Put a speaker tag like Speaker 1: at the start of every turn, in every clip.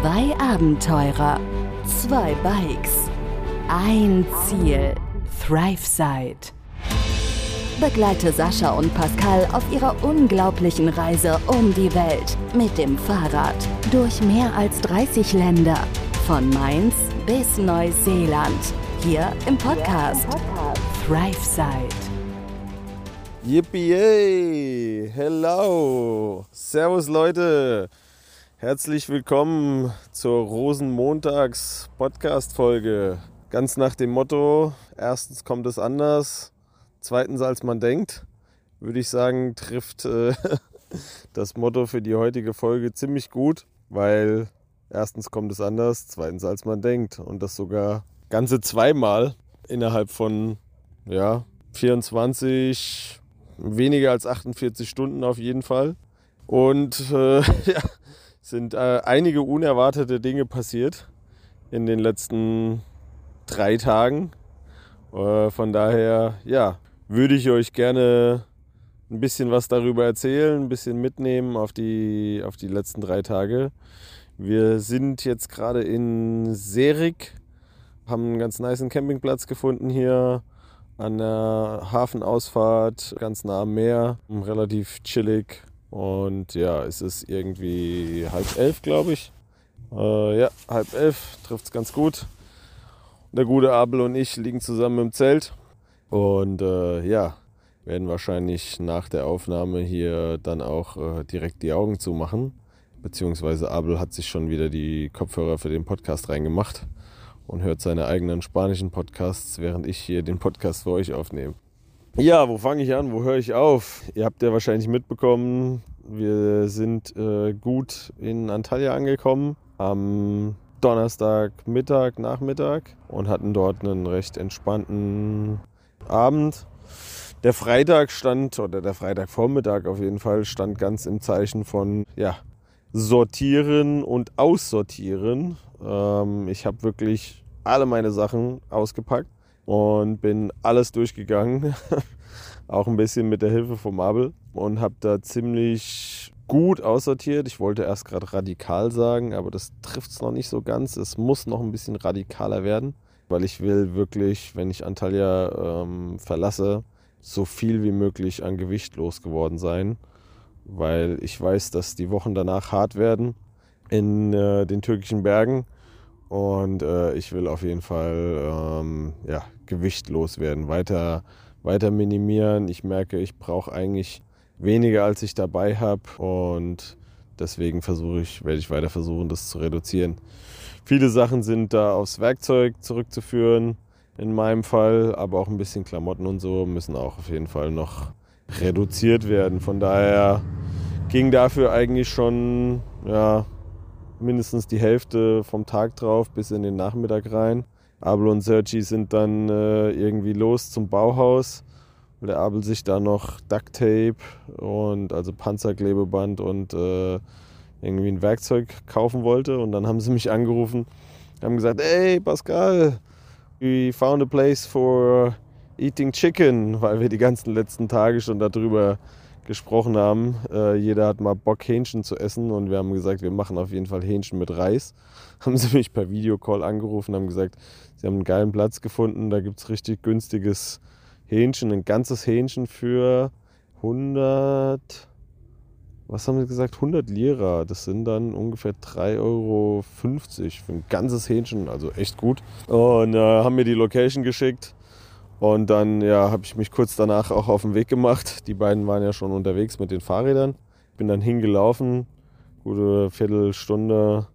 Speaker 1: Zwei Abenteurer, zwei Bikes, ein Ziel, ThriveSide. Begleite Sascha und Pascal auf ihrer unglaublichen Reise um die Welt mit dem Fahrrad durch mehr als 30 Länder, von Mainz bis Neuseeland, hier im Podcast ThriveSide.
Speaker 2: Yippie! Hello! Servus Leute! Herzlich willkommen zur Rosenmontags-Podcast-Folge. Ganz nach dem Motto: erstens kommt es anders, zweitens als man denkt, würde ich sagen, trifft äh, das Motto für die heutige Folge ziemlich gut, weil erstens kommt es anders, zweitens als man denkt und das sogar ganze zweimal innerhalb von ja, 24, weniger als 48 Stunden auf jeden Fall. Und äh, ja, sind äh, einige unerwartete Dinge passiert in den letzten drei Tagen. Äh, von daher, ja, würde ich euch gerne ein bisschen was darüber erzählen, ein bisschen mitnehmen auf die, auf die letzten drei Tage. Wir sind jetzt gerade in Serik, haben einen ganz niceen Campingplatz gefunden hier an der Hafenausfahrt, ganz nah am Meer, relativ chillig, und ja, es ist irgendwie halb elf, glaube ich. Äh, ja, halb elf trifft es ganz gut. Der gute Abel und ich liegen zusammen im Zelt. Und äh, ja, werden wahrscheinlich nach der Aufnahme hier dann auch äh, direkt die Augen zumachen. Beziehungsweise Abel hat sich schon wieder die Kopfhörer für den Podcast reingemacht und hört seine eigenen spanischen Podcasts, während ich hier den Podcast für euch aufnehme. Ja, wo fange ich an? Wo höre ich auf? Ihr habt ja wahrscheinlich mitbekommen, wir sind äh, gut in Antalya angekommen am Donnerstag Mittag, Nachmittag und hatten dort einen recht entspannten Abend. Der Freitag stand, oder der Freitagvormittag auf jeden Fall, stand ganz im Zeichen von ja, Sortieren und Aussortieren. Ähm, ich habe wirklich alle meine Sachen ausgepackt und bin alles durchgegangen, auch ein bisschen mit der Hilfe vom Mabel und habe da ziemlich gut aussortiert. Ich wollte erst gerade radikal sagen, aber das trifft es noch nicht so ganz. Es muss noch ein bisschen radikaler werden, weil ich will wirklich, wenn ich Antalya ähm, verlasse, so viel wie möglich an Gewicht losgeworden sein, weil ich weiß, dass die Wochen danach hart werden in äh, den türkischen Bergen und äh, ich will auf jeden Fall ähm, ja, Gewicht loswerden, weiter, weiter minimieren. Ich merke, ich brauche eigentlich weniger, als ich dabei habe. Und deswegen versuche ich, werde ich weiter versuchen, das zu reduzieren. Viele Sachen sind da aufs Werkzeug zurückzuführen, in meinem Fall, aber auch ein bisschen Klamotten und so müssen auch auf jeden Fall noch reduziert werden. Von daher ging dafür eigentlich schon ja, mindestens die Hälfte vom Tag drauf bis in den Nachmittag rein. Abel und Sergi sind dann äh, irgendwie los zum Bauhaus, weil der Abel sich da noch Duct Tape und also Panzerklebeband und äh, irgendwie ein Werkzeug kaufen wollte. Und dann haben sie mich angerufen, haben gesagt, hey Pascal, we found a place for eating chicken, weil wir die ganzen letzten Tage schon darüber gesprochen haben. Äh, jeder hat mal Bock, Hähnchen zu essen und wir haben gesagt, wir machen auf jeden Fall Hähnchen mit Reis. Haben sie mich per Videocall angerufen, haben gesagt, sie haben einen geilen Platz gefunden, da gibt es richtig günstiges Hähnchen, ein ganzes Hähnchen für 100, was haben sie gesagt, 100 Lira. Das sind dann ungefähr 3,50 Euro für ein ganzes Hähnchen, also echt gut. Und äh, haben mir die Location geschickt und dann ja, habe ich mich kurz danach auch auf den Weg gemacht. Die beiden waren ja schon unterwegs mit den Fahrrädern. Bin dann hingelaufen, gute Viertelstunde,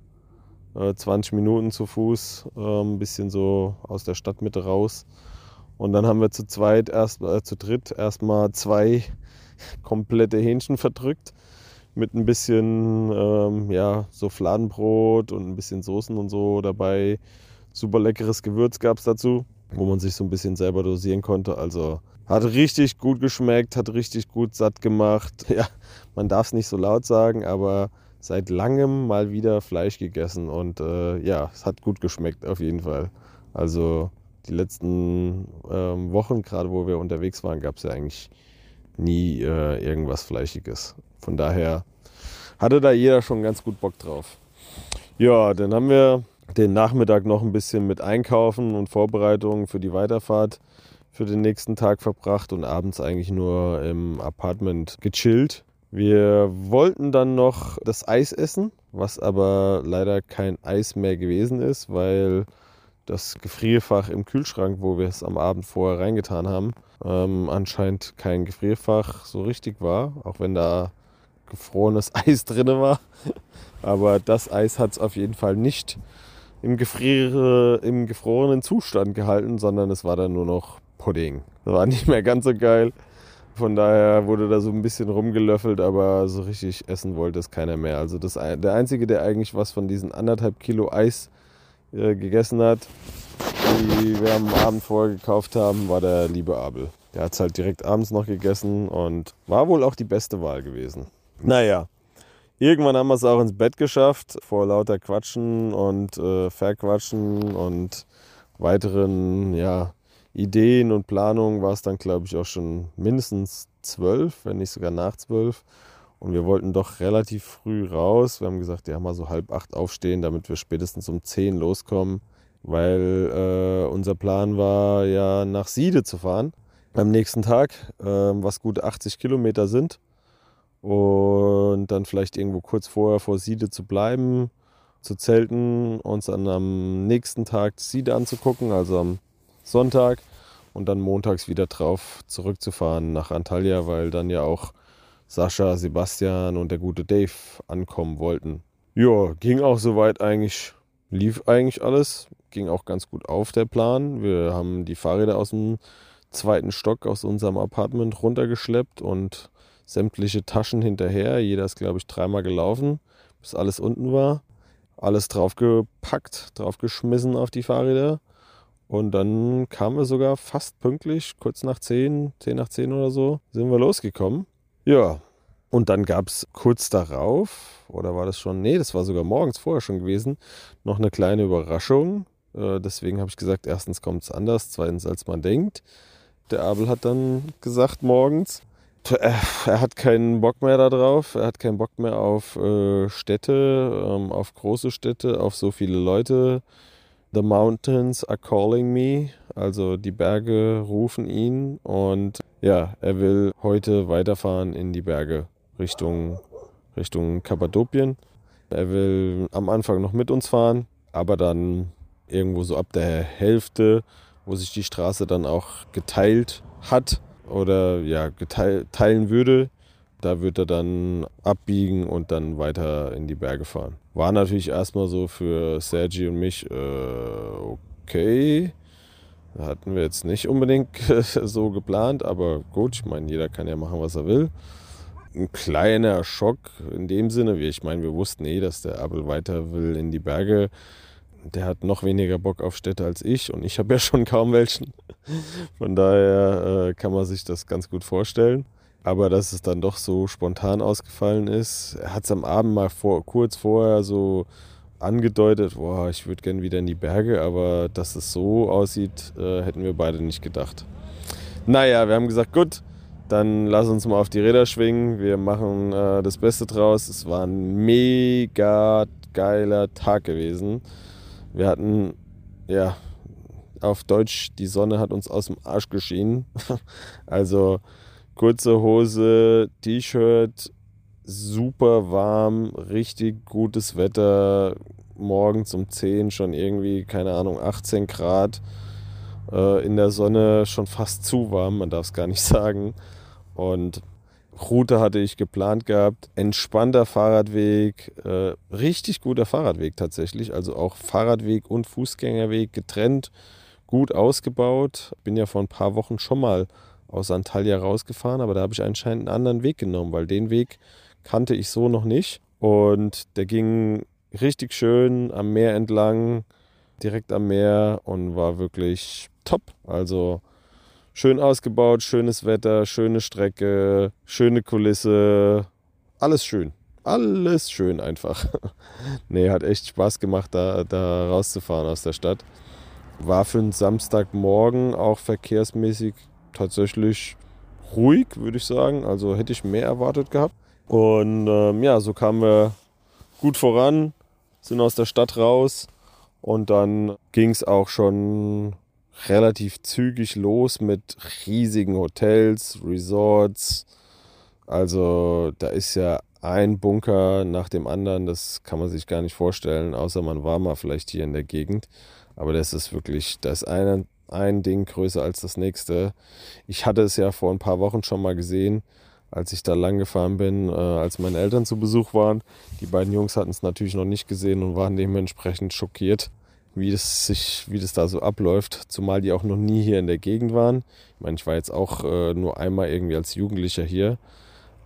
Speaker 2: äh, 20 Minuten zu Fuß, äh, ein bisschen so aus der Stadtmitte raus. Und dann haben wir zu zweit, erst, äh, zu dritt erstmal zwei komplette Hähnchen verdrückt mit ein bisschen ähm, ja, so Fladenbrot und ein bisschen Soßen und so dabei. Super leckeres Gewürz gab es dazu wo man sich so ein bisschen selber dosieren konnte. Also hat richtig gut geschmeckt, hat richtig gut satt gemacht. Ja, man darf es nicht so laut sagen, aber seit langem mal wieder Fleisch gegessen und äh, ja, es hat gut geschmeckt auf jeden Fall. Also die letzten ähm, Wochen, gerade wo wir unterwegs waren, gab es ja eigentlich nie äh, irgendwas Fleischiges. Von daher hatte da jeder schon ganz gut Bock drauf. Ja, dann haben wir den Nachmittag noch ein bisschen mit Einkaufen und Vorbereitungen für die Weiterfahrt für den nächsten Tag verbracht und abends eigentlich nur im Apartment gechillt. Wir wollten dann noch das Eis essen, was aber leider kein Eis mehr gewesen ist, weil das Gefrierfach im Kühlschrank, wo wir es am Abend vorher reingetan haben, ähm, anscheinend kein Gefrierfach so richtig war, auch wenn da gefrorenes Eis drin war. Aber das Eis hat es auf jeden Fall nicht im, Gefriere, im gefrorenen Zustand gehalten, sondern es war dann nur noch Pudding. Das war nicht mehr ganz so geil. Von daher wurde da so ein bisschen rumgelöffelt, aber so richtig essen wollte es keiner mehr. Also das, der Einzige, der eigentlich was von diesen anderthalb Kilo Eis äh, gegessen hat, die wir am Abend vorher gekauft haben, war der liebe Abel. Der hat es halt direkt abends noch gegessen und war wohl auch die beste Wahl gewesen. Naja, irgendwann haben wir es auch ins Bett geschafft, vor lauter Quatschen und äh, Verquatschen und weiteren, ja, Ideen und Planungen war es dann, glaube ich, auch schon mindestens zwölf, wenn nicht sogar nach zwölf. Und wir wollten doch relativ früh raus. Wir haben gesagt, ja, mal so halb acht aufstehen, damit wir spätestens um zehn loskommen. Weil äh, unser Plan war ja nach Siede zu fahren am nächsten Tag, äh, was gut 80 Kilometer sind. Und dann vielleicht irgendwo kurz vorher vor Siede zu bleiben, zu zelten, uns dann am nächsten Tag Siede anzugucken, also am Sonntag und dann montags wieder drauf zurückzufahren nach Antalya, weil dann ja auch Sascha, Sebastian und der gute Dave ankommen wollten. Ja, ging auch soweit eigentlich, lief eigentlich alles, ging auch ganz gut auf der Plan. Wir haben die Fahrräder aus dem zweiten Stock aus unserem Apartment runtergeschleppt und sämtliche Taschen hinterher. Jeder ist, glaube ich, dreimal gelaufen, bis alles unten war. Alles draufgepackt, draufgeschmissen auf die Fahrräder. Und dann kamen wir sogar fast pünktlich, kurz nach 10, 10 nach 10 oder so, sind wir losgekommen. Ja, und dann gab es kurz darauf, oder war das schon, nee, das war sogar morgens vorher schon gewesen, noch eine kleine Überraschung. Äh, deswegen habe ich gesagt, erstens kommt es anders, zweitens als man denkt. Der Abel hat dann gesagt morgens, er hat keinen Bock mehr darauf, er hat keinen Bock mehr auf äh, Städte, ähm, auf große Städte, auf so viele Leute. The mountains are calling me, also die Berge rufen ihn und ja, er will heute weiterfahren in die Berge Richtung, Richtung Kappadokien. Er will am Anfang noch mit uns fahren, aber dann irgendwo so ab der Hälfte, wo sich die Straße dann auch geteilt hat oder ja, teilen würde, da wird er dann abbiegen und dann weiter in die Berge fahren. War natürlich erstmal so für Sergi und mich, äh, okay. Hatten wir jetzt nicht unbedingt so geplant, aber gut, ich meine, jeder kann ja machen, was er will. Ein kleiner Schock in dem Sinne, wie ich meine, wir wussten eh, dass der Abel weiter will in die Berge. Der hat noch weniger Bock auf Städte als ich und ich habe ja schon kaum welchen. Von daher äh, kann man sich das ganz gut vorstellen. Aber dass es dann doch so spontan ausgefallen ist, er hat es am Abend mal vor, kurz vorher so angedeutet, boah, ich würde gerne wieder in die Berge, aber dass es so aussieht, äh, hätten wir beide nicht gedacht. Naja, wir haben gesagt, gut, dann lass uns mal auf die Räder schwingen, wir machen äh, das Beste draus. Es war ein mega geiler Tag gewesen. Wir hatten, ja, auf Deutsch, die Sonne hat uns aus dem Arsch geschienen. also kurze Hose, T-Shirt, super warm, richtig gutes Wetter. Morgens um 10 schon irgendwie, keine Ahnung, 18 Grad. Äh, in der Sonne schon fast zu warm, man darf es gar nicht sagen. Und Route hatte ich geplant gehabt. Entspannter Fahrradweg, äh, richtig guter Fahrradweg tatsächlich. Also auch Fahrradweg und Fußgängerweg getrennt, gut ausgebaut. Bin ja vor ein paar Wochen schon mal aus Antalya rausgefahren, aber da habe ich anscheinend einen anderen Weg genommen, weil den Weg kannte ich so noch nicht. Und der ging richtig schön am Meer entlang, direkt am Meer und war wirklich top. Also schön ausgebaut, schönes Wetter, schöne Strecke, schöne Kulisse, alles schön. Alles schön einfach. nee, hat echt Spaß gemacht, da, da rauszufahren aus der Stadt. War für einen Samstagmorgen auch verkehrsmäßig tatsächlich ruhig, würde ich sagen. Also hätte ich mehr erwartet gehabt. Und ähm, ja, so kamen wir gut voran. sind aus der Stadt raus und dann ging es auch schon relativ zügig los mit riesigen Hotels, Resorts. Also da ist ja ein Bunker nach dem anderen, das kann man sich gar nicht vorstellen, außer man war mal vielleicht hier in der Gegend. Aber das ist wirklich, da ist ein, ein Ding größer als das nächste. Ich hatte es ja vor ein paar Wochen schon mal gesehen, als ich da lang gefahren bin, äh, als meine Eltern zu Besuch waren. Die beiden Jungs hatten es natürlich noch nicht gesehen und waren dementsprechend schockiert wie das sich, wie das da so abläuft, zumal die auch noch nie hier in der Gegend waren. Ich meine, ich war jetzt auch äh, nur einmal irgendwie als Jugendlicher hier,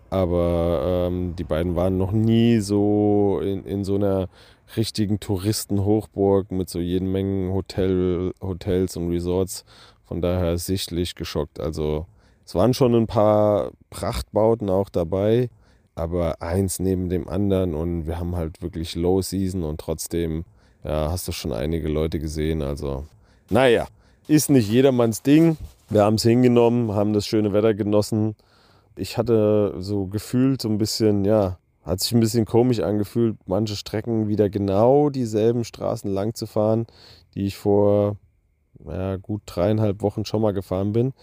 Speaker 2: aber ähm, die beiden waren noch nie so in, in so einer richtigen Touristenhochburg mit so jeden Mengen Hotel, Hotels und Resorts. Von daher sichtlich geschockt. Also es waren schon ein paar Prachtbauten auch dabei, aber eins neben dem anderen und wir haben halt wirklich Low Season und trotzdem ja, hast du schon einige Leute gesehen. Also, naja, ist nicht jedermanns Ding. Wir haben es hingenommen, haben das schöne Wetter genossen. Ich hatte so gefühlt so ein bisschen, ja, hat sich ein bisschen komisch angefühlt, manche Strecken wieder genau dieselben Straßen lang zu fahren, die ich vor ja, gut dreieinhalb Wochen schon mal gefahren bin,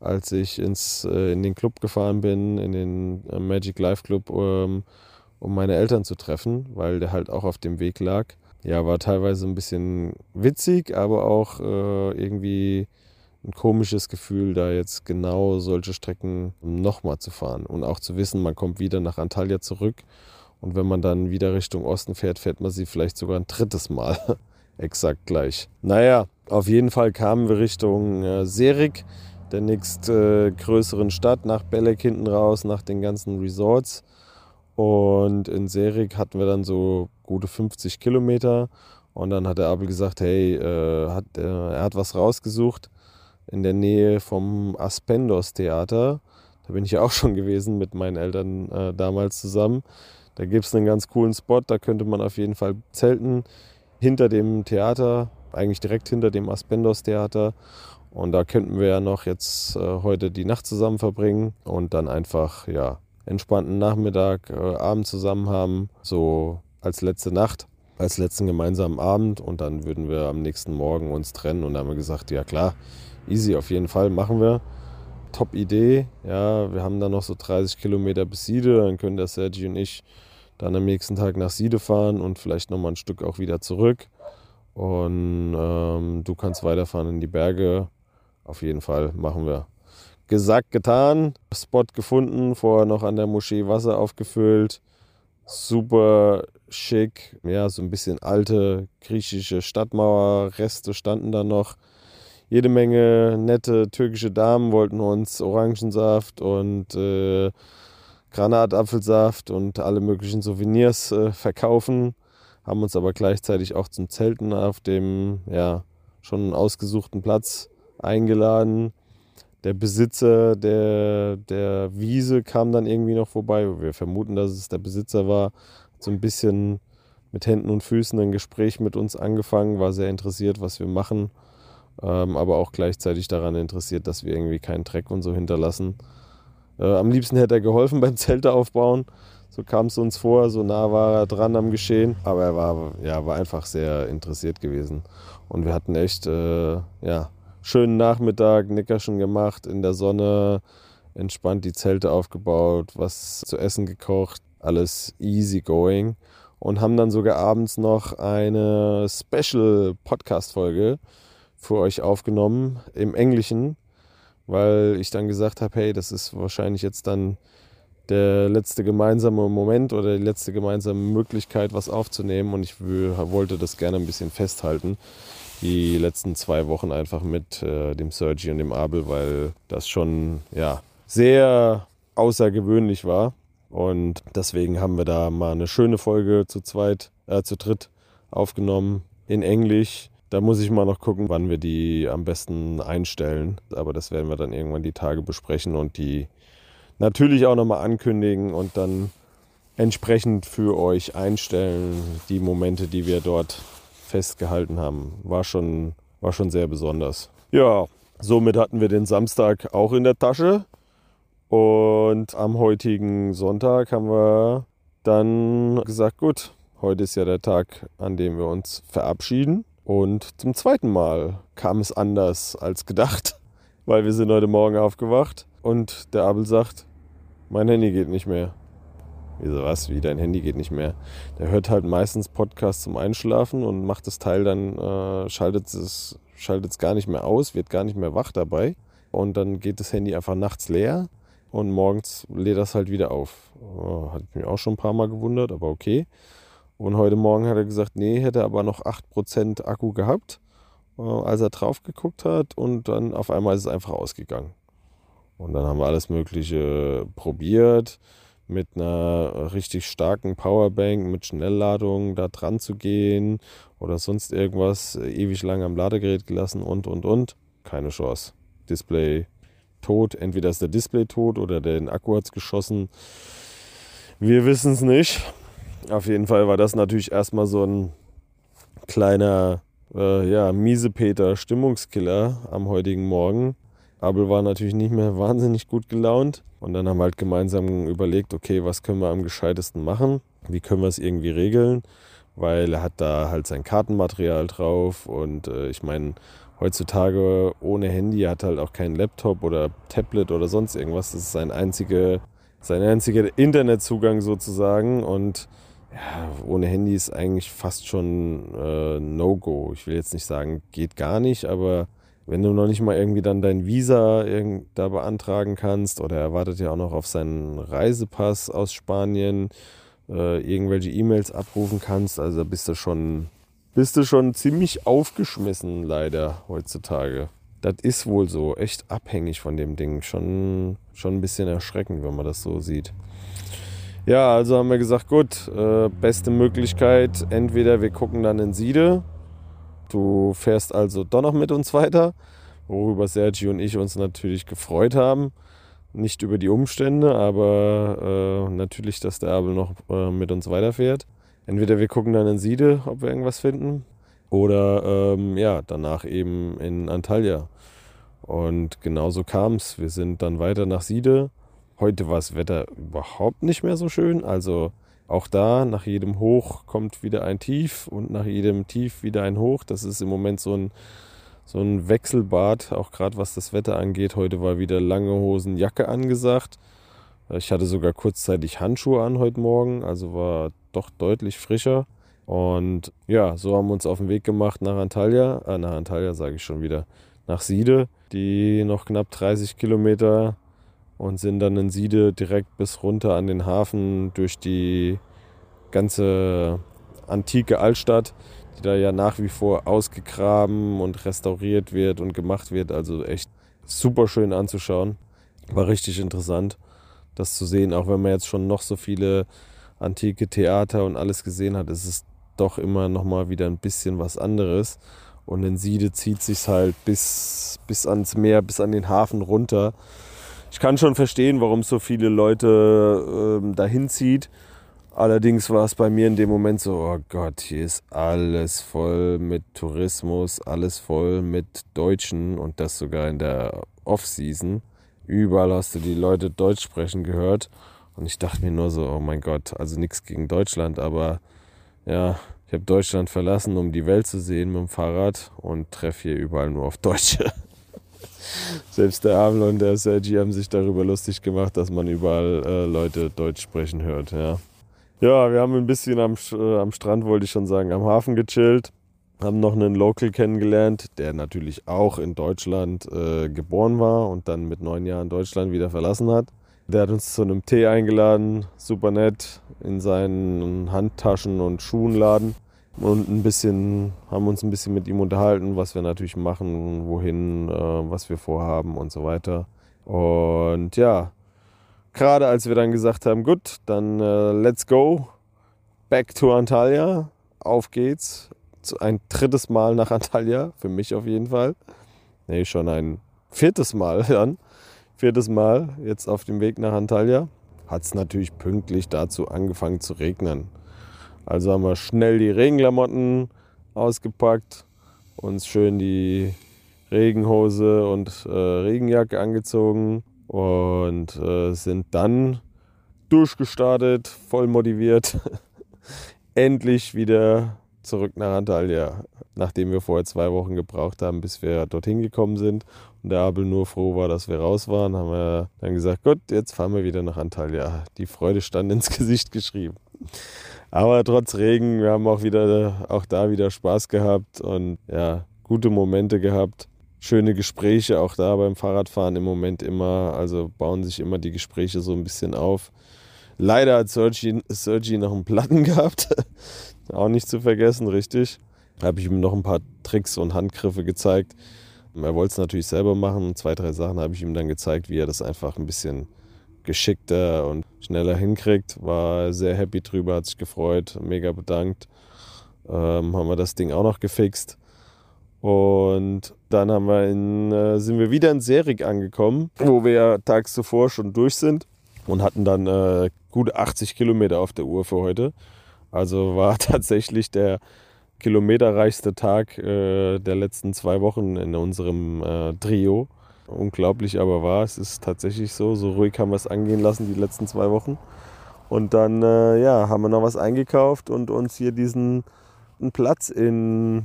Speaker 2: als ich ins, äh, in den Club gefahren bin, in den äh, Magic Life Club, um, um meine Eltern zu treffen, weil der halt auch auf dem Weg lag ja, war teilweise ein bisschen witzig, aber auch äh, irgendwie ein komisches Gefühl, da jetzt genau solche Strecken nochmal zu fahren und auch zu wissen, man kommt wieder nach Antalya zurück und wenn man dann wieder Richtung Osten fährt, fährt man sie vielleicht sogar ein drittes Mal. Exakt gleich. Naja, auf jeden Fall kamen wir Richtung äh, Serik, der nächst äh, größeren Stadt, nach Belek hinten raus, nach den ganzen Resorts. Und in Serik hatten wir dann so gute 50 Kilometer. Und dann hat der Abel gesagt, hey, äh, hat, äh, er hat was rausgesucht in der Nähe vom Aspendos Theater. Da bin ich ja auch schon gewesen mit meinen Eltern äh, damals zusammen. Da gibt es einen ganz coolen Spot, da könnte man auf jeden Fall zelten. Hinter dem Theater, eigentlich direkt hinter dem Aspendos Theater. Und da könnten wir ja noch jetzt äh, heute die Nacht zusammen verbringen und dann einfach, ja, entspannten Nachmittag, äh, Abend zusammen haben, so als letzte Nacht, als letzten gemeinsamen Abend und dann würden wir am nächsten Morgen uns trennen und haben wir gesagt, ja klar, easy, auf jeden Fall machen wir. Top Idee, ja, wir haben dann noch so 30 Kilometer bis Siede, dann können der Sergi und ich dann am nächsten Tag nach Siede fahren und vielleicht nochmal ein Stück auch wieder zurück. Und ähm, du kannst weiterfahren in die Berge. Auf jeden Fall machen wir gesagt, getan. Spot gefunden, vorher noch an der Moschee Wasser aufgefüllt. Super schick. Ja, so ein bisschen alte griechische Stadtmauerreste standen da noch. Jede Menge nette türkische Damen wollten uns Orangensaft und äh, Granatapfelsaft und alle möglichen Souvenirs äh, verkaufen. Haben uns aber gleichzeitig auch zum Zelten auf dem ja, schon ausgesuchten Platz eingeladen der Besitzer der, der Wiese kam dann irgendwie noch vorbei. Wir vermuten, dass es der Besitzer war. So ein bisschen mit Händen und Füßen ein Gespräch mit uns angefangen, war sehr interessiert, was wir machen, ähm, aber auch gleichzeitig daran interessiert, dass wir irgendwie keinen Dreck und so hinterlassen. Äh, am liebsten hätte er geholfen beim Zelte aufbauen. So kam es uns vor, so nah war er dran am Geschehen. Aber er war, ja, war einfach sehr interessiert gewesen. Und wir hatten echt, äh, ja, schönen Nachmittag, Nickerchen gemacht, in der Sonne, entspannt die Zelte aufgebaut, was zu essen gekocht, alles easy going. Und haben dann sogar abends noch eine Special Podcast Folge für euch aufgenommen im Englischen, weil ich dann gesagt habe, hey, das ist wahrscheinlich jetzt dann der letzte gemeinsame Moment oder die letzte gemeinsame Möglichkeit, was aufzunehmen. Und ich wollte das gerne ein bisschen festhalten die letzten zwei Wochen einfach mit äh, dem Sergi und dem Abel, weil das schon ja, sehr außergewöhnlich war. Und deswegen haben wir da mal eine schöne Folge zu zweit, äh, zu dritt aufgenommen in Englisch. Da muss ich mal noch gucken, wann wir die am besten einstellen. Aber das werden wir dann irgendwann die Tage besprechen und die natürlich auch nochmal ankündigen und dann entsprechend für euch einstellen, die Momente, die wir dort festgehalten haben. War schon, war schon sehr besonders. Ja, somit hatten wir den Samstag auch in der Tasche. Und am heutigen Sonntag haben wir dann gesagt, gut, Heute ist ja der Tag, an dem wir uns verabschieden. Und zum zweiten Mal kam es anders als gedacht, weil wir sind heute Morgen aufgewacht und der Abel sagt, mein Handy geht nicht mehr. Wieso was? Wie dein Handy geht nicht mehr? Der hört halt meistens Podcasts zum Einschlafen und macht das Teil dann, äh, schaltet es gar nicht mehr aus, wird gar nicht mehr wach dabei. Und dann geht das Handy einfach nachts leer und morgens lädt das halt wieder auf. Oh, hat mich auch schon ein paar Mal gewundert, aber okay. Und heute Morgen hat er gesagt, nee, hätte aber noch 8% Akku gehabt, äh, als er drauf geguckt hat. Und dann auf einmal ist es einfach ausgegangen. Und dann haben wir alles Mögliche probiert, mit einer richtig starken Powerbank, mit Schnellladung da dran zu gehen oder sonst irgendwas ewig lang am Ladegerät gelassen und, und, und. Keine Chance. Display tot. Entweder ist der Display tot oder der Akku hat es geschossen. Wir wissen es nicht. Auf jeden Fall war das natürlich erstmal so ein kleiner, äh, ja, Miesepeter Stimmungskiller am heutigen Morgen. Abel war natürlich nicht mehr wahnsinnig gut gelaunt. Und dann haben wir halt gemeinsam überlegt, okay, was können wir am gescheitesten machen? Wie können wir es irgendwie regeln? Weil er hat da halt sein Kartenmaterial drauf und äh, ich meine, heutzutage ohne Handy hat halt auch kein Laptop oder Tablet oder sonst irgendwas. Das ist sein einziger sein einziger Internetzugang sozusagen und ja, ohne Handy ist eigentlich fast schon äh, No-Go. Ich will jetzt nicht sagen, geht gar nicht, aber wenn du noch nicht mal irgendwie dann dein Visa da beantragen kannst oder er wartet ja auch noch auf seinen Reisepass aus Spanien, äh, irgendwelche E-Mails abrufen kannst, also bist du schon bist du schon ziemlich aufgeschmissen leider heutzutage. Das ist wohl so, echt abhängig von dem Ding, schon schon ein bisschen erschreckend, wenn man das so sieht. Ja, also haben wir gesagt, gut, äh, beste Möglichkeit, entweder wir gucken dann in Siede Du fährst also doch noch mit uns weiter, worüber Sergi und ich uns natürlich gefreut haben. Nicht über die Umstände, aber äh, natürlich, dass der Abel noch äh, mit uns weiterfährt. Entweder wir gucken dann in Siede, ob wir irgendwas finden, oder ähm, ja, danach eben in Antalya. Und genauso kam es. Wir sind dann weiter nach Siede. Heute war das Wetter überhaupt nicht mehr so schön. Also auch da, nach jedem Hoch kommt wieder ein Tief und nach jedem Tief wieder ein Hoch. Das ist im Moment so ein, so ein Wechselbad, auch gerade was das Wetter angeht. Heute war wieder lange Hosen, Jacke angesagt. Ich hatte sogar kurzzeitig Handschuhe an heute Morgen, also war doch deutlich frischer. Und ja, so haben wir uns auf den Weg gemacht nach Antalya, äh, nach Antalya sage ich schon wieder, nach Siede, die noch knapp 30 Kilometer und sind dann in Siede direkt bis runter an den Hafen durch die ganze antike Altstadt, die da ja nach wie vor ausgegraben und restauriert wird und gemacht wird. Also echt super schön anzuschauen. War richtig interessant, das zu sehen. Auch wenn man jetzt schon noch so viele antike Theater und alles gesehen hat, ist es doch immer noch mal wieder ein bisschen was anderes. Und in Siede zieht sich halt bis, bis ans Meer, bis an den Hafen runter ich kann schon verstehen, warum so viele Leute ähm, dahin zieht. Allerdings war es bei mir in dem Moment so, oh Gott, hier ist alles voll mit Tourismus, alles voll mit Deutschen und das sogar in der Off-Season. Überall hast du die Leute Deutsch sprechen gehört. Und ich dachte mir nur so, oh mein Gott, also nichts gegen Deutschland, aber ja, ich habe Deutschland verlassen, um die Welt zu sehen mit dem Fahrrad und treffe hier überall nur auf Deutsche. Selbst der Abel und der Sergi haben sich darüber lustig gemacht, dass man überall äh, Leute Deutsch sprechen hört. Ja. ja, wir haben ein bisschen am, äh, am Strand, wollte ich schon sagen, am Hafen gechillt. Haben noch einen Local kennengelernt, der natürlich auch in Deutschland äh, geboren war und dann mit neun Jahren Deutschland wieder verlassen hat. Der hat uns zu einem Tee eingeladen, super nett, in seinen Handtaschen und Schuhenladen und ein bisschen, haben uns ein bisschen mit ihm unterhalten, was wir natürlich machen, wohin, äh, was wir vorhaben und so weiter. Und ja, gerade als wir dann gesagt haben, gut, dann äh, let's go, back to Antalya, auf geht's. Ein drittes Mal nach Antalya, für mich auf jeden Fall. Nee, schon ein viertes Mal dann. Viertes Mal jetzt auf dem Weg nach Antalya. Hat es natürlich pünktlich dazu angefangen zu regnen. Also haben wir schnell die Regenklamotten ausgepackt, uns schön die Regenhose und äh, Regenjacke angezogen und äh, sind dann durchgestartet, voll motiviert, endlich wieder zurück nach Antalya, nachdem wir vorher zwei Wochen gebraucht haben, bis wir dorthin gekommen sind. Und der Abel nur froh war, dass wir raus waren, haben wir dann gesagt, gut, jetzt fahren wir wieder nach Antalya. Die Freude stand ins Gesicht geschrieben. Aber trotz Regen, wir haben auch wieder, auch da wieder Spaß gehabt und ja, gute Momente gehabt. Schöne Gespräche, auch da beim Fahrradfahren im Moment immer. Also bauen sich immer die Gespräche so ein bisschen auf. Leider hat Sergi, Sergi noch einen Platten gehabt. Auch nicht zu vergessen, richtig. Da habe ich ihm noch ein paar Tricks und Handgriffe gezeigt. Er wollte es natürlich selber machen. Zwei, drei Sachen habe ich ihm dann gezeigt, wie er das einfach ein bisschen geschickter und schneller hinkriegt. War sehr happy drüber, hat sich gefreut, mega bedankt. Ähm, haben wir das Ding auch noch gefixt. Und dann haben wir in, äh, sind wir wieder in Serik angekommen, wo wir tags zuvor schon durch sind und hatten dann äh, gute 80 Kilometer auf der Uhr für heute. Also war tatsächlich der kilometerreichste Tag äh, der letzten zwei Wochen in unserem äh, Trio. Unglaublich aber war, es ist tatsächlich so, so ruhig haben wir es angehen lassen die letzten zwei Wochen. Und dann äh, ja, haben wir noch was eingekauft und uns hier diesen Platz in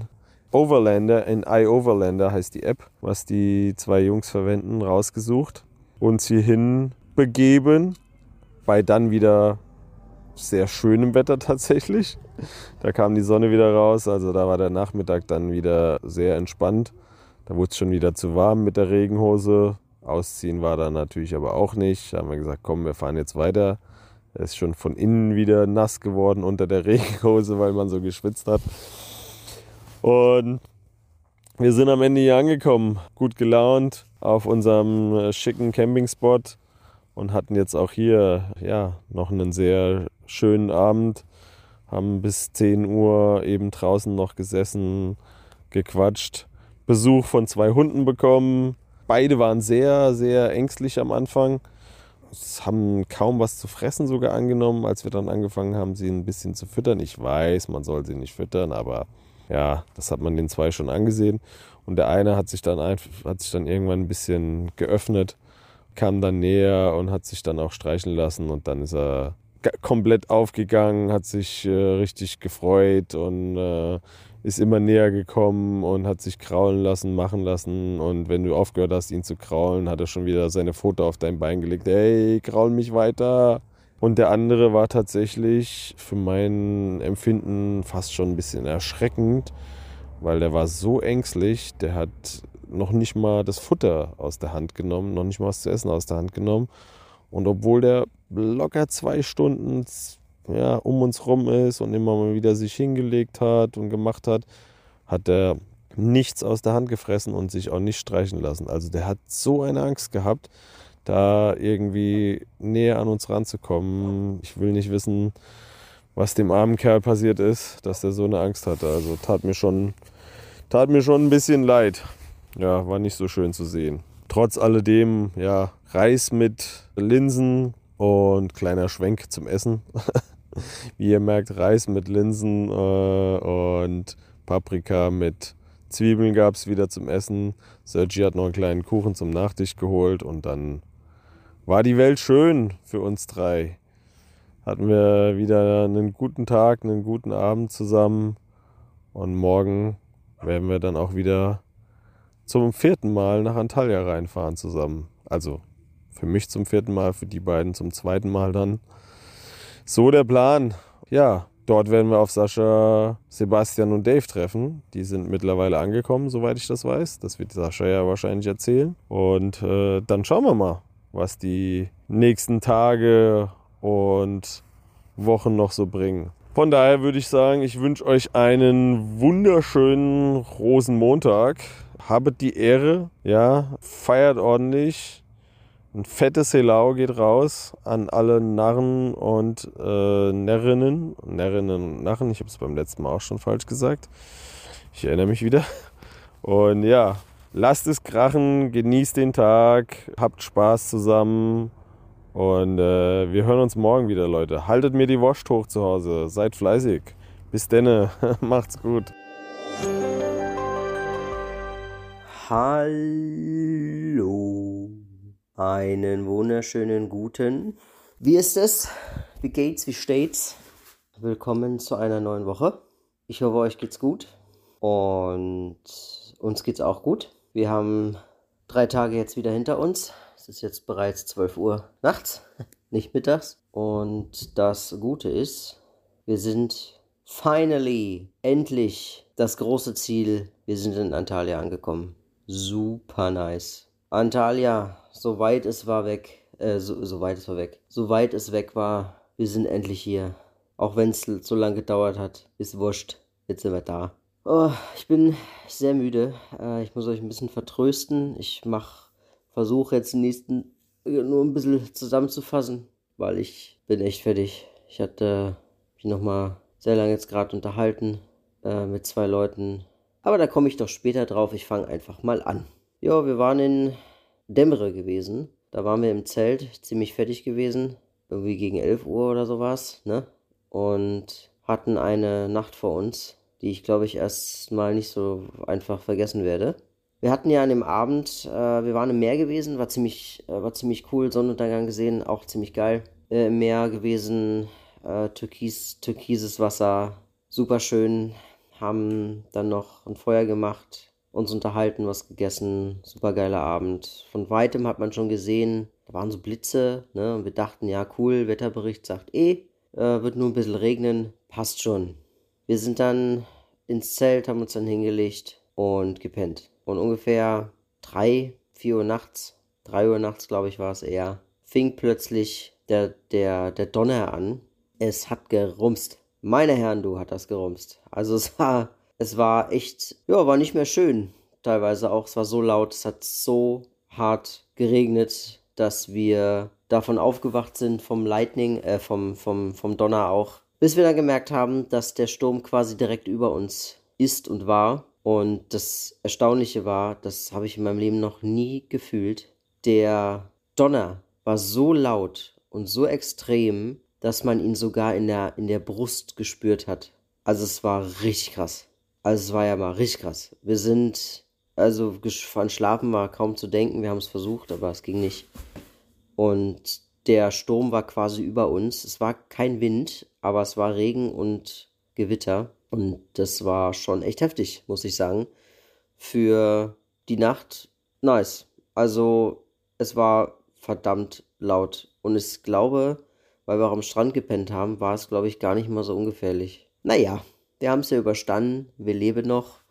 Speaker 2: Overlander, in iOverlander heißt die App, was die zwei Jungs verwenden, rausgesucht. Uns hierhin begeben, bei dann wieder sehr schönem Wetter tatsächlich. Da kam die Sonne wieder raus, also da war der Nachmittag dann wieder sehr entspannt. Da wurde es schon wieder zu warm mit der Regenhose. Ausziehen war da natürlich aber auch nicht. Da haben wir gesagt, komm, wir fahren jetzt weiter. Er ist schon von innen wieder nass geworden unter der Regenhose, weil man so geschwitzt hat. Und wir sind am Ende hier angekommen, gut gelaunt auf unserem äh, schicken Campingspot und hatten jetzt auch hier ja, noch einen sehr schönen Abend. Haben bis 10 Uhr eben draußen noch gesessen, gequatscht, Besuch von zwei Hunden bekommen. Beide waren sehr, sehr ängstlich am Anfang. Es haben kaum was zu fressen sogar angenommen, als wir dann angefangen haben, sie ein bisschen zu füttern. Ich weiß, man soll sie nicht füttern, aber ja, das hat man den zwei schon angesehen. Und der eine hat sich dann, hat sich dann irgendwann ein bisschen geöffnet kam dann näher und hat sich dann auch streichen lassen und dann ist er komplett aufgegangen, hat sich äh, richtig gefreut und äh, ist immer näher gekommen und hat sich kraulen lassen, machen lassen. Und wenn du aufgehört hast, ihn zu kraulen, hat er schon wieder seine Foto auf dein Bein gelegt. Hey, kraul mich weiter. Und der andere war tatsächlich für mein Empfinden fast schon ein bisschen erschreckend, weil der war so ängstlich, der hat noch nicht mal das Futter aus der Hand genommen, noch nicht mal was zu essen aus der Hand genommen. Und obwohl der locker zwei Stunden ja, um uns rum ist und immer mal wieder sich hingelegt hat und gemacht hat, hat er nichts aus der Hand gefressen und sich auch nicht streichen lassen. Also der hat so eine Angst gehabt, da irgendwie näher an uns ranzukommen. Ich will nicht wissen, was dem armen Kerl passiert ist, dass er so eine Angst hatte. Also tat mir schon, tat mir schon ein bisschen leid ja, war nicht so schön zu sehen. Trotz alledem, ja, Reis mit Linsen und kleiner Schwenk zum Essen. Wie ihr merkt, Reis mit Linsen äh, und Paprika mit Zwiebeln gab es wieder zum Essen. Sergi hat noch einen kleinen Kuchen zum Nachtisch geholt und dann war die Welt schön für uns drei. Hatten wir wieder einen guten Tag, einen guten Abend zusammen und morgen werden wir dann auch wieder zum vierten Mal nach Antalya reinfahren zusammen. Also für mich zum vierten Mal, für die beiden zum zweiten Mal dann. So der Plan. Ja, dort werden wir auf Sascha, Sebastian und Dave treffen. Die sind mittlerweile angekommen, soweit ich das weiß. Das wird Sascha ja wahrscheinlich erzählen. Und äh, dann schauen wir mal, was die nächsten Tage und Wochen noch so bringen. Von daher würde ich sagen, ich wünsche euch einen wunderschönen Rosenmontag habet die Ehre, ja, feiert ordentlich. Ein fettes Helau geht raus an alle Narren und äh, Närrinnen. Närrinnen und Narren, ich habe es beim letzten Mal auch schon falsch gesagt. Ich erinnere mich wieder. Und ja, lasst es krachen, genießt den Tag, habt Spaß zusammen. Und äh, wir hören uns morgen wieder, Leute. Haltet mir die Wurst hoch zu Hause. Seid fleißig. Bis denne. Macht's gut.
Speaker 3: Hallo. Einen wunderschönen guten. Wie ist es? Wie geht's? Wie steht's? Willkommen zu einer neuen Woche. Ich hoffe, euch geht's gut und uns geht's auch gut. Wir haben drei Tage jetzt wieder hinter uns. Es ist jetzt bereits 12 Uhr nachts, nicht mittags. Und das Gute ist, wir sind finally, endlich das große Ziel. Wir sind in Antalya angekommen. Super nice. Antalya, so weit es war weg, äh, so, weit es war weg, so weit es weg war, wir sind endlich hier. Auch wenn es so lange gedauert hat, ist wurscht. Jetzt sind wir da. Oh, ich bin sehr müde. Äh, ich muss euch ein bisschen vertrösten. Ich mach, versuche jetzt den nächsten äh, nur ein bisschen zusammenzufassen, weil ich bin echt fertig. Ich hatte mich nochmal sehr lange jetzt gerade unterhalten äh, mit zwei Leuten. Aber da komme ich doch später drauf. Ich fange einfach mal an. Ja, wir waren in Dämmere gewesen. Da waren wir im Zelt, ziemlich fertig gewesen. Irgendwie gegen 11 Uhr oder sowas, ne? Und hatten eine Nacht vor uns, die ich glaube ich erst mal nicht so einfach vergessen werde. Wir hatten ja an dem Abend, äh, wir waren im Meer gewesen, war ziemlich, äh, war ziemlich cool, Sonnenuntergang gesehen, auch ziemlich geil. Äh, Im Meer gewesen, äh, türkis, türkises Wasser, super schön. Haben dann noch ein Feuer gemacht, uns unterhalten, was gegessen, super geiler Abend. Von weitem hat man schon gesehen, da waren so Blitze, ne? Und wir dachten, ja cool, Wetterbericht sagt eh, äh, wird nur ein bisschen regnen, passt schon. Wir sind dann ins Zelt, haben uns dann hingelegt und gepennt. Und ungefähr drei, vier Uhr nachts, drei Uhr nachts, glaube ich, war es eher, fing plötzlich der, der, der Donner an. Es hat gerumst. Meine Herren, du hat das gerumst. Also es war, es war echt, ja, war nicht mehr schön. Teilweise auch, es war so laut, es hat so hart geregnet, dass wir davon aufgewacht sind vom Lightning, äh, vom, vom, vom Donner auch, bis wir dann gemerkt haben, dass der Sturm quasi direkt über uns ist und war. Und das Erstaunliche war, das habe ich in meinem Leben noch nie gefühlt, der Donner war so laut und so extrem, dass man ihn sogar in der, in der Brust gespürt hat. Also es war richtig krass. Also es war ja mal richtig krass. Wir sind, also an Schlafen war kaum zu denken, wir haben es versucht, aber es ging nicht. Und der Sturm war quasi über uns. Es war kein Wind, aber es war Regen und Gewitter. Und das war schon echt heftig, muss ich sagen. Für die Nacht nice. Also es war verdammt laut. Und ich glaube, weil wir auch am Strand gepennt haben, war es, glaube ich, gar nicht mal so ungefährlich. Naja, wir haben es ja überstanden. Wir leben noch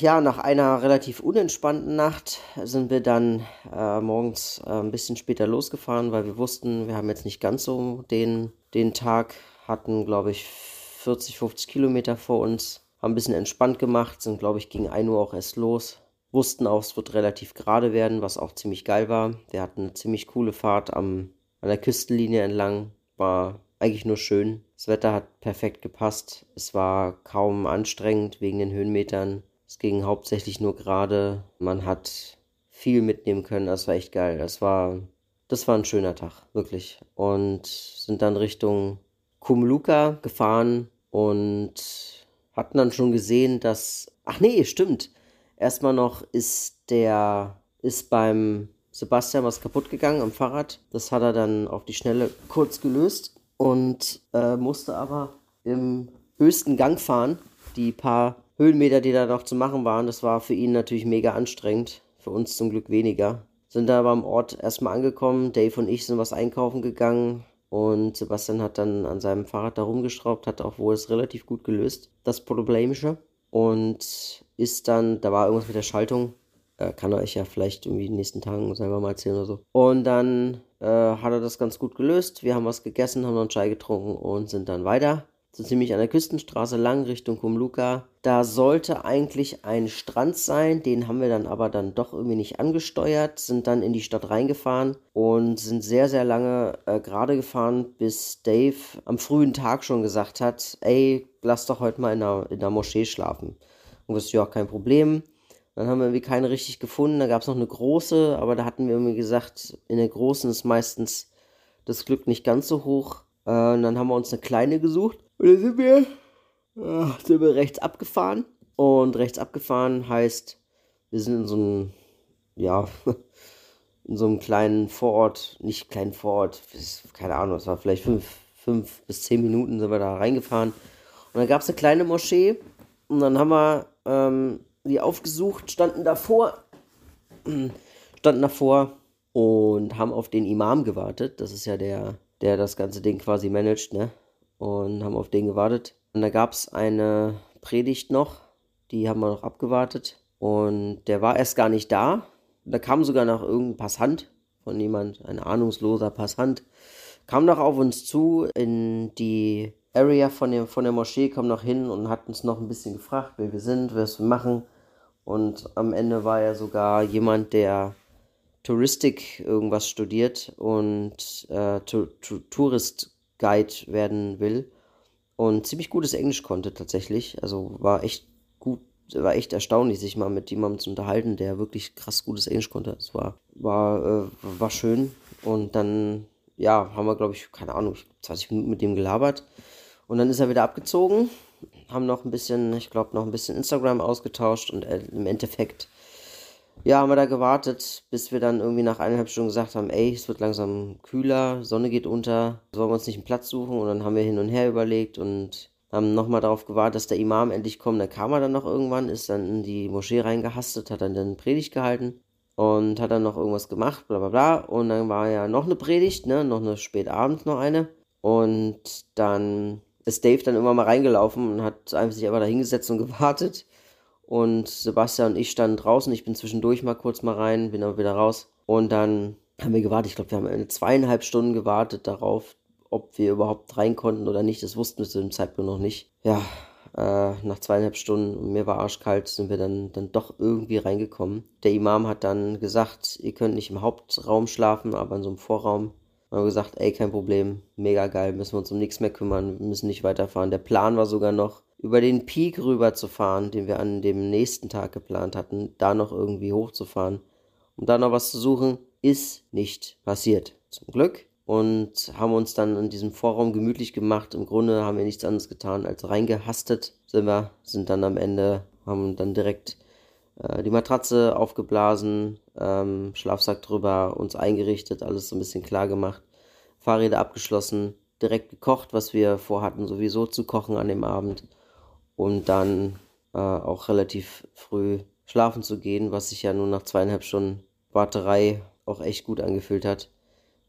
Speaker 3: ja, nach einer relativ unentspannten Nacht sind wir dann äh, morgens äh, ein bisschen später losgefahren, weil wir wussten, wir haben jetzt nicht ganz so den, den Tag, hatten, glaube ich, 40, 50 Kilometer vor uns, haben ein bisschen entspannt gemacht, sind, glaube ich, gegen 1 Uhr auch erst los. Wussten auch, es wird relativ gerade werden, was auch ziemlich geil war. Wir hatten eine ziemlich coole Fahrt am, an der Küstenlinie entlang, war eigentlich nur schön. Das Wetter hat perfekt gepasst. Es war kaum anstrengend wegen den Höhenmetern. Es ging hauptsächlich nur gerade. Man hat viel mitnehmen können. Das war echt geil. Das war, das war ein schöner Tag, wirklich. Und sind dann Richtung Kumluka gefahren und hatten dann schon gesehen, dass. Ach nee, stimmt. Erstmal noch ist der. Ist beim Sebastian was kaputt gegangen am Fahrrad. Das hat er dann auf die Schnelle kurz gelöst und äh, musste aber im höchsten Gang fahren. Die paar Höhenmeter, die da noch zu machen waren, das war für ihn natürlich mega anstrengend. Für uns zum Glück weniger. Sind da aber am Ort erstmal angekommen. Dave und ich sind was einkaufen gegangen. Und Sebastian hat dann an seinem Fahrrad da rumgeschraubt, hat auch wohl es relativ gut gelöst, das Problemische. Und ist dann, da war irgendwas mit der Schaltung, kann er euch ja vielleicht irgendwie in den nächsten Tagen selber mal erzählen oder so. Und dann äh, hat er das ganz gut gelöst. Wir haben was gegessen, haben noch einen Chai getrunken und sind dann weiter so ziemlich an der Küstenstraße lang Richtung Kumluka. Da sollte eigentlich ein Strand sein, den haben wir dann aber dann doch irgendwie nicht angesteuert, sind dann in die Stadt reingefahren und sind sehr, sehr lange äh, gerade gefahren, bis Dave am frühen Tag schon gesagt hat, ey, lass doch heute mal in der, in der Moschee schlafen. Und wir ja, kein Problem. Dann haben wir irgendwie keine richtig gefunden. Da gab es noch eine große, aber da hatten wir irgendwie gesagt, in der großen ist meistens das Glück nicht ganz so hoch. Äh, dann haben wir uns eine kleine gesucht und dann sind wir, ach, sind wir rechts abgefahren. Und rechts abgefahren heißt, wir sind in so einem, ja, in so einem kleinen Vorort, nicht kleinen Vorort, keine Ahnung, es war vielleicht fünf, fünf bis zehn Minuten sind wir da reingefahren. Und dann gab es eine kleine Moschee und dann haben wir ähm, die aufgesucht, standen davor, standen davor und haben auf den Imam gewartet. Das ist ja der, der das ganze Ding quasi managt, ne? Und haben auf den gewartet. Und da gab es eine Predigt noch, die haben wir noch abgewartet. Und der war erst gar nicht da. Da kam sogar noch irgendein Passant von jemand, ein ahnungsloser Passant, kam noch auf uns zu in die Area von der, von der Moschee, kam noch hin und hat uns noch ein bisschen gefragt, wer wir sind, was wir machen. Und am Ende war er sogar jemand, der Touristik irgendwas studiert und äh, Tourist Guide werden will und ziemlich gutes Englisch konnte tatsächlich. Also war echt gut, war echt erstaunlich, sich mal mit jemandem zu unterhalten, der wirklich krass gutes Englisch konnte. Es war, war, äh, war schön. Und dann, ja, haben wir, glaube ich, keine Ahnung, 20 Minuten mit dem gelabert. Und dann ist er wieder abgezogen, haben noch ein bisschen, ich glaube, noch ein bisschen Instagram ausgetauscht und äh, im Endeffekt ja, haben wir da gewartet, bis wir dann irgendwie nach eineinhalb Stunden gesagt haben, ey, es wird langsam kühler, Sonne geht unter, sollen wir uns nicht einen Platz suchen? Und dann haben wir hin und her überlegt und haben nochmal darauf gewartet, dass der Imam endlich kommt. Dann kam er dann noch irgendwann, ist dann in die Moschee reingehastet, hat dann eine Predigt gehalten und hat dann noch irgendwas gemacht, bla bla bla. Und dann war ja noch eine Predigt, ne, noch eine spätabend noch eine. Und dann ist Dave dann immer mal reingelaufen und hat einfach sich einfach da hingesetzt und gewartet. Und Sebastian und ich standen draußen. Ich bin zwischendurch mal kurz mal rein, bin aber wieder raus. Und dann haben wir gewartet. Ich glaube, wir haben eine zweieinhalb Stunden gewartet darauf, ob wir überhaupt rein konnten oder nicht. Das wussten wir zu dem Zeitpunkt noch nicht. Ja, äh, nach zweieinhalb Stunden, und mir war arschkalt, sind wir dann, dann doch irgendwie reingekommen. Der Imam hat dann gesagt, ihr könnt nicht im Hauptraum schlafen, aber in so einem Vorraum. Wir haben gesagt, ey, kein Problem, mega geil, müssen wir uns um nichts mehr kümmern, wir müssen nicht weiterfahren. Der Plan war sogar noch, über den Peak rüber zu fahren, den wir an dem nächsten Tag geplant hatten, da noch irgendwie hochzufahren, um da noch was zu suchen, ist nicht passiert. Zum Glück. Und haben uns dann in diesem Vorraum gemütlich gemacht. Im Grunde haben wir nichts anderes getan, als reingehastet sind wir, sind dann am Ende, haben dann direkt äh, die Matratze aufgeblasen, ähm, Schlafsack drüber, uns eingerichtet, alles so ein bisschen klar gemacht, Fahrräder abgeschlossen, direkt gekocht, was wir vorhatten, sowieso zu kochen an dem Abend und dann äh, auch relativ früh schlafen zu gehen, was sich ja nur nach zweieinhalb Stunden Warterei auch echt gut angefühlt hat.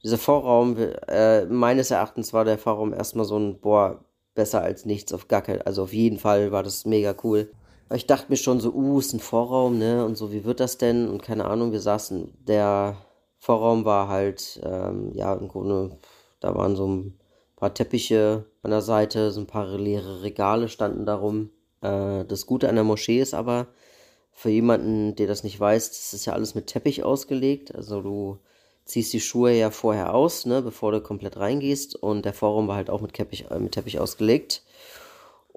Speaker 3: Dieser Vorraum, äh, meines Erachtens war der Vorraum erstmal so ein, boah, besser als nichts, auf gar keinen, also auf jeden Fall war das mega cool. Ich dachte mir schon so, uh, ist ein Vorraum, ne, und so, wie wird das denn? Und keine Ahnung, wir saßen, der Vorraum war halt, ähm, ja, im Grunde, da waren so ein paar Teppiche an der Seite, so ein paar leere Regale standen darum. Äh, das Gute an der Moschee ist aber, für jemanden, der das nicht weiß, das ist ja alles mit Teppich ausgelegt. Also du ziehst die Schuhe ja vorher aus, ne, bevor du komplett reingehst. Und der Vorraum war halt auch mit Teppich, äh, mit Teppich ausgelegt.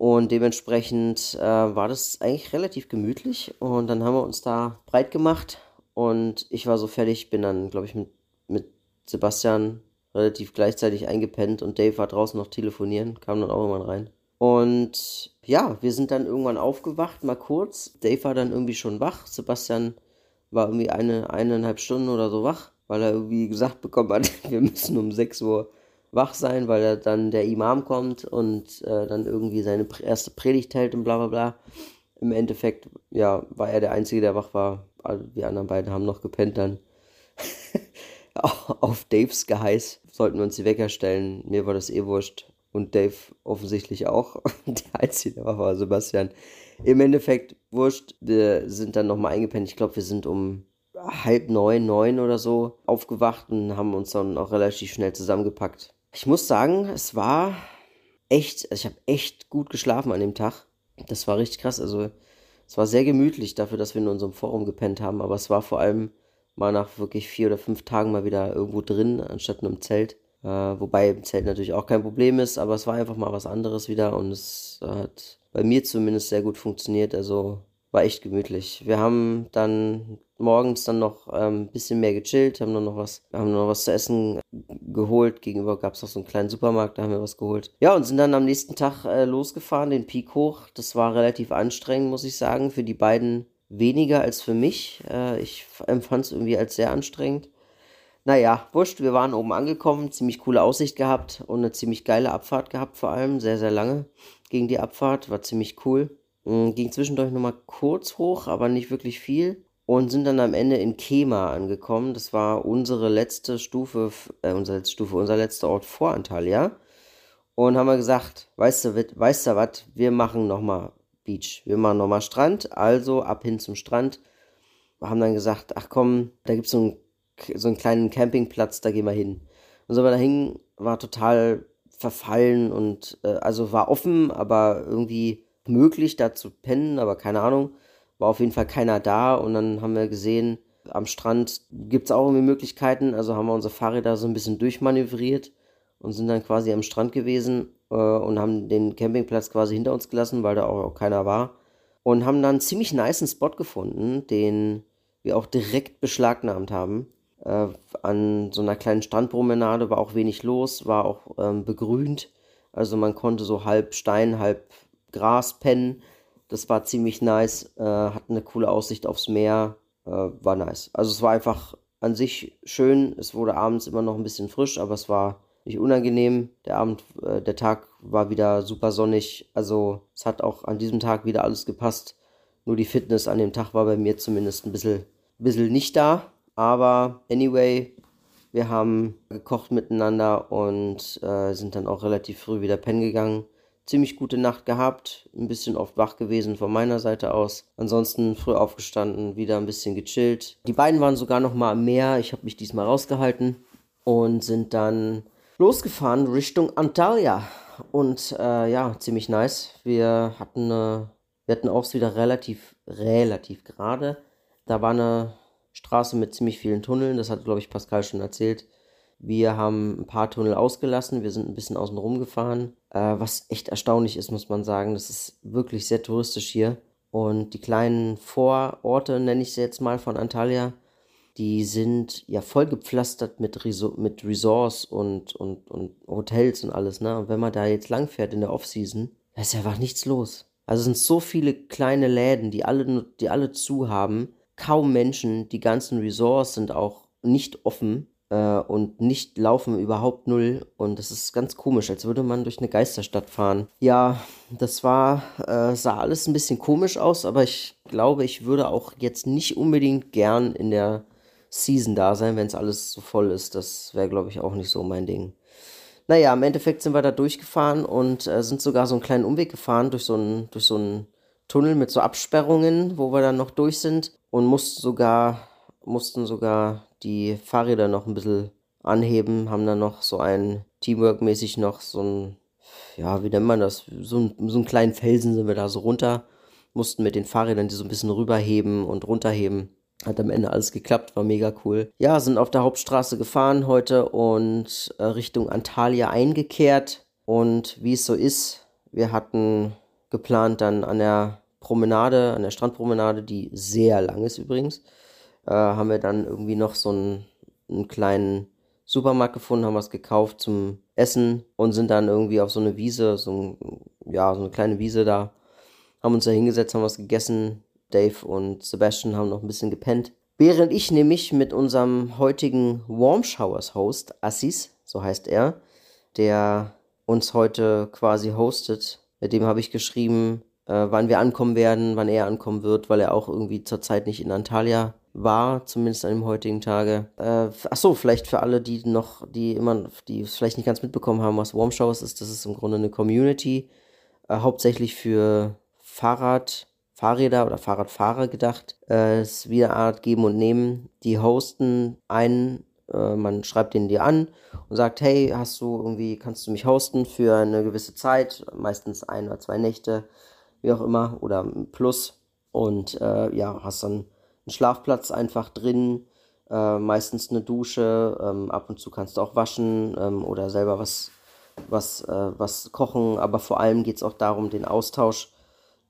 Speaker 3: Und dementsprechend äh, war das eigentlich relativ gemütlich. Und dann haben wir uns da breit gemacht. Und ich war so fertig, bin dann, glaube ich, mit, mit Sebastian relativ gleichzeitig eingepennt und Dave war draußen noch telefonieren, kam dann auch irgendwann rein. Und ja, wir sind dann irgendwann aufgewacht, mal kurz. Dave war dann irgendwie schon wach. Sebastian war irgendwie eine, eineinhalb Stunden oder so wach, weil er irgendwie gesagt bekommen hat, wir müssen um 6 Uhr wach sein, weil dann der Imam kommt und äh, dann irgendwie seine erste Predigt hält und bla bla bla. Im Endeffekt, ja, war er der Einzige, der wach war. Die anderen beiden haben noch gepennt dann. auf Daves Geheiß sollten wir uns die Wecker stellen. Mir war das eh wurscht. Und Dave offensichtlich auch. Der Einzige, der war Sebastian. Im Endeffekt wurscht. Wir sind dann nochmal eingepennt. Ich glaube, wir sind um halb neun, neun oder so aufgewacht und haben uns dann auch relativ schnell zusammengepackt. Ich muss sagen, es war echt, also ich habe echt gut geschlafen an dem Tag. Das war richtig krass. Also es war sehr gemütlich dafür, dass wir in unserem Forum gepennt haben, aber es war vor allem mal nach wirklich vier oder fünf Tagen mal wieder irgendwo drin, anstatt in einem Zelt. Äh, wobei im Zelt natürlich auch kein Problem ist, aber es war einfach mal was anderes wieder und es hat bei mir zumindest sehr gut funktioniert. Also war echt gemütlich. Wir haben dann morgens dann noch ein ähm, bisschen mehr gechillt, haben dann noch was, haben noch was zu essen geholt. Gegenüber gab es noch so einen kleinen Supermarkt, da haben wir was geholt. Ja, und sind dann am nächsten Tag äh, losgefahren, den Peak hoch. Das war relativ anstrengend, muss ich sagen, für die beiden weniger als für mich. Äh, ich empfand es irgendwie als sehr anstrengend. Naja, wurscht, wir waren oben angekommen, ziemlich coole Aussicht gehabt und eine ziemlich geile Abfahrt gehabt vor allem, sehr, sehr lange gegen die Abfahrt, war ziemlich cool. Mm, ging zwischendurch nochmal kurz hoch, aber nicht wirklich viel und sind dann am Ende in Kema angekommen. Das war unsere letzte Stufe, äh, unsere letzte Stufe, unser letzter Ort vor Antalya. Und haben wir gesagt, weißt du, weißt du was, wir machen nochmal Beach, wir machen nochmal Strand, also ab hin zum Strand. Wir haben dann gesagt, ach komm, da gibt es so, ein, so einen kleinen Campingplatz, da gehen wir hin. Und so wir da hingen, war total verfallen und äh, also war offen, aber irgendwie möglich, da zu pennen, aber keine Ahnung war auf jeden Fall keiner da und dann haben wir gesehen, am Strand gibt es auch irgendwie Möglichkeiten, also haben wir unsere Fahrräder so ein bisschen durchmanövriert und sind dann quasi am Strand gewesen äh, und haben den Campingplatz quasi hinter uns gelassen, weil da auch, keiner war. Und haben dann einen ziemlich niceen Spot gefunden, den wir auch direkt beschlagnahmt haben. Äh, an so einer kleinen Strandpromenade war auch wenig los, war auch ähm, begrünt, also man konnte so halb Stein, halb Gras pennen das war ziemlich nice, äh, hat eine coole Aussicht aufs Meer, äh, war nice. Also es war einfach an sich schön. Es wurde abends immer noch ein bisschen frisch, aber es war nicht unangenehm. Der Abend, äh, der Tag war wieder super sonnig. Also es hat auch an diesem Tag wieder alles gepasst. Nur die Fitness an dem Tag war bei mir zumindest ein bisschen, bisschen nicht da. Aber anyway, wir haben gekocht miteinander und äh, sind dann auch relativ früh wieder pennen gegangen ziemlich gute Nacht gehabt, ein bisschen oft wach gewesen von meiner Seite aus. Ansonsten früh aufgestanden, wieder ein bisschen gechillt. Die beiden waren sogar noch mal am Meer. Ich habe mich diesmal rausgehalten und sind dann losgefahren Richtung Antalya. Und äh, ja, ziemlich nice. Wir hatten, äh, wir hatten auch wieder relativ, relativ gerade. Da war eine Straße mit ziemlich vielen Tunneln. Das hat, glaube ich, Pascal schon erzählt. Wir haben ein paar Tunnel ausgelassen, wir sind ein bisschen außen rum gefahren, äh, was echt erstaunlich ist, muss man sagen. Das ist wirklich sehr touristisch hier. Und die kleinen Vororte, nenne ich sie jetzt mal, von Antalya, die sind ja voll gepflastert mit, Resor mit Resorts und, und, und Hotels und alles. Ne? Und wenn man da jetzt langfährt in der Off-Season, da ist einfach nichts los. Also sind so viele kleine Läden, die alle, die alle zu haben. Kaum Menschen, die ganzen Resorts sind auch nicht offen äh, und nicht laufen überhaupt null. Und das ist ganz komisch, als würde man durch eine Geisterstadt fahren. Ja, das war, äh, sah alles ein bisschen komisch aus, aber ich glaube, ich würde auch jetzt nicht unbedingt gern in der Season da sein, wenn es alles so voll ist. Das wäre, glaube ich, auch nicht so mein Ding. Naja, im Endeffekt sind wir da durchgefahren und äh, sind sogar so einen kleinen Umweg gefahren durch so einen, durch so einen Tunnel mit so Absperrungen, wo wir dann noch durch sind und mussten sogar, mussten sogar die Fahrräder noch ein bisschen anheben, haben dann noch so ein Teamwork-mäßig noch so ein, ja, wie nennt man das? So, ein, so einen kleinen Felsen sind wir da so runter, mussten mit den Fahrrädern die so ein bisschen rüberheben und runterheben. Hat am Ende alles geklappt, war mega cool. Ja, sind auf der Hauptstraße gefahren heute und äh, Richtung Antalya eingekehrt. Und wie es so ist, wir hatten geplant dann an der Promenade, an der Strandpromenade, die sehr lang ist übrigens, äh, haben wir dann irgendwie noch so einen, einen kleinen Supermarkt gefunden, haben was gekauft zum Essen und sind dann irgendwie auf so eine Wiese, so, ein, ja, so eine kleine Wiese da, haben uns da hingesetzt, haben was gegessen. Dave und Sebastian haben noch ein bisschen gepennt. Während ich nämlich mit unserem heutigen Warm Showers Host, Assis, so heißt er, der uns heute quasi hostet, mit dem habe ich geschrieben, äh, wann wir ankommen werden, wann er ankommen wird, weil er auch irgendwie zurzeit nicht in Antalya war, zumindest an dem heutigen Tage. Äh, ach vielleicht für alle, die noch, die immer, die es vielleicht nicht ganz mitbekommen haben, was Warm Showers ist, das ist im Grunde eine Community, äh, hauptsächlich für Fahrrad, Fahrräder oder Fahrradfahrer gedacht. Äh, es ist wie eine Art Geben und Nehmen. Die hosten einen, äh, man schreibt den dir an und sagt, hey, hast du irgendwie, kannst du mich hosten für eine gewisse Zeit, meistens ein oder zwei Nächte, wie auch immer, oder plus. Und äh, ja, hast dann einen Schlafplatz einfach drin, äh, meistens eine Dusche, ähm, ab und zu kannst du auch waschen ähm, oder selber was, was, äh, was kochen, aber vor allem geht es auch darum, den Austausch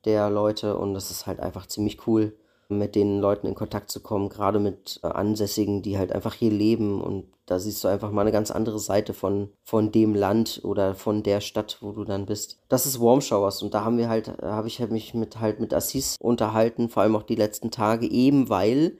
Speaker 3: der Leute. Und das ist halt einfach ziemlich cool mit den Leuten in Kontakt zu kommen, gerade mit äh, Ansässigen, die halt einfach hier leben und da siehst du einfach mal eine ganz andere Seite von, von dem Land oder von der Stadt, wo du dann bist. Das ist Warm Showers und da haben wir halt, äh, habe ich halt mich mit halt mit Assis unterhalten, vor allem auch die letzten Tage, eben weil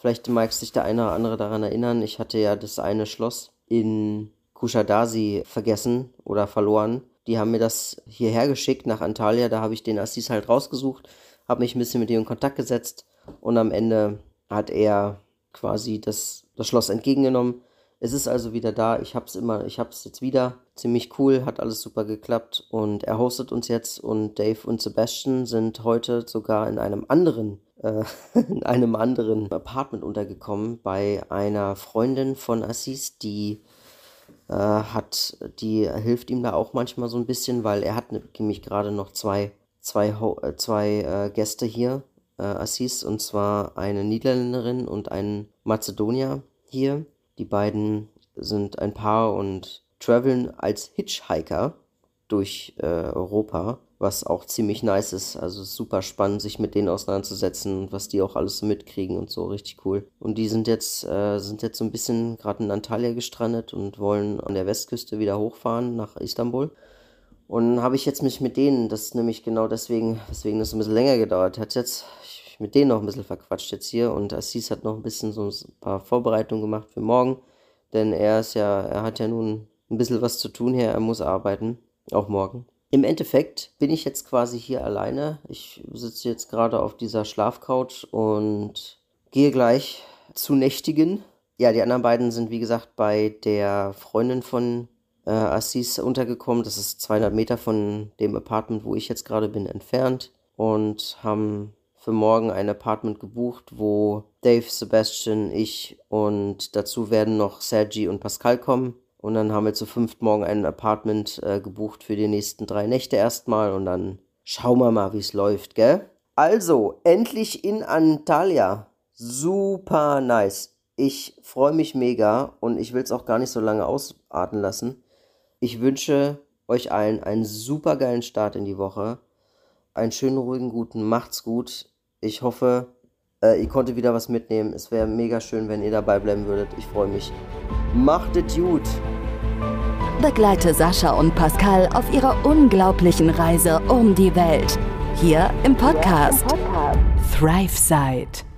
Speaker 3: Vielleicht mag sich der eine oder andere daran erinnern, ich hatte ja das eine Schloss in Kushadasi vergessen oder verloren. Die haben mir das hierher geschickt nach Antalya, da habe ich den Assis halt rausgesucht, habe mich ein bisschen mit ihm in Kontakt gesetzt und am Ende hat er quasi das, das Schloss entgegengenommen. Es ist also wieder da. Ich habe es immer, ich habe es jetzt wieder. Ziemlich cool, hat alles super geklappt und er hostet uns jetzt und Dave und Sebastian sind heute sogar in einem anderen äh, in einem anderen Apartment untergekommen bei einer Freundin von Assis, die äh, hat, die hilft ihm da auch manchmal so ein bisschen, weil er hat nämlich gerade noch zwei, zwei, äh, zwei äh, Gäste hier, äh, Assis, und zwar eine Niederländerin und ein Mazedonier hier. Die beiden sind ein Paar und traveln als Hitchhiker durch äh, Europa, was auch ziemlich nice ist. Also super spannend, sich mit denen auseinanderzusetzen, was die auch alles so mitkriegen und so richtig cool. Und die sind jetzt äh, sind jetzt so ein bisschen gerade in Antalya gestrandet und wollen an der Westküste wieder hochfahren nach Istanbul. Und habe ich jetzt mich mit denen, das ist nämlich genau deswegen, weswegen das ein bisschen länger gedauert hat, jetzt mit denen noch ein bisschen verquatscht jetzt hier und Assis hat noch ein bisschen so ein paar Vorbereitungen gemacht für morgen, denn er ist ja, er hat ja nun ein bisschen was zu tun hier, er muss arbeiten, auch morgen. Im Endeffekt bin ich jetzt quasi hier alleine. Ich sitze jetzt gerade auf dieser Schlafcouch und gehe gleich zu nächtigen. Ja, die anderen beiden sind wie gesagt bei der Freundin von äh, Assis untergekommen. Das ist 200 Meter von dem Apartment, wo ich jetzt gerade bin, entfernt und haben für morgen ein Apartment gebucht, wo Dave, Sebastian, ich und dazu werden noch Sergi und Pascal kommen. Und dann haben wir zu fünft morgen ein Apartment äh, gebucht für die nächsten drei Nächte erstmal und dann schauen wir mal, wie es läuft, gell? Also, endlich in Antalya. Super nice. Ich freue mich mega und ich will es auch gar nicht so lange ausarten lassen. Ich wünsche euch allen einen super geilen Start in die Woche. Einen schönen, ruhigen, guten, macht's gut. Ich hoffe, äh, ihr konntet wieder was mitnehmen. Es wäre mega schön, wenn ihr dabei bleiben würdet. Ich freue mich. Macht es gut!
Speaker 1: Begleite Sascha und Pascal auf ihrer unglaublichen Reise um die Welt. Hier im Podcast, ja, im Podcast. ThriveSide.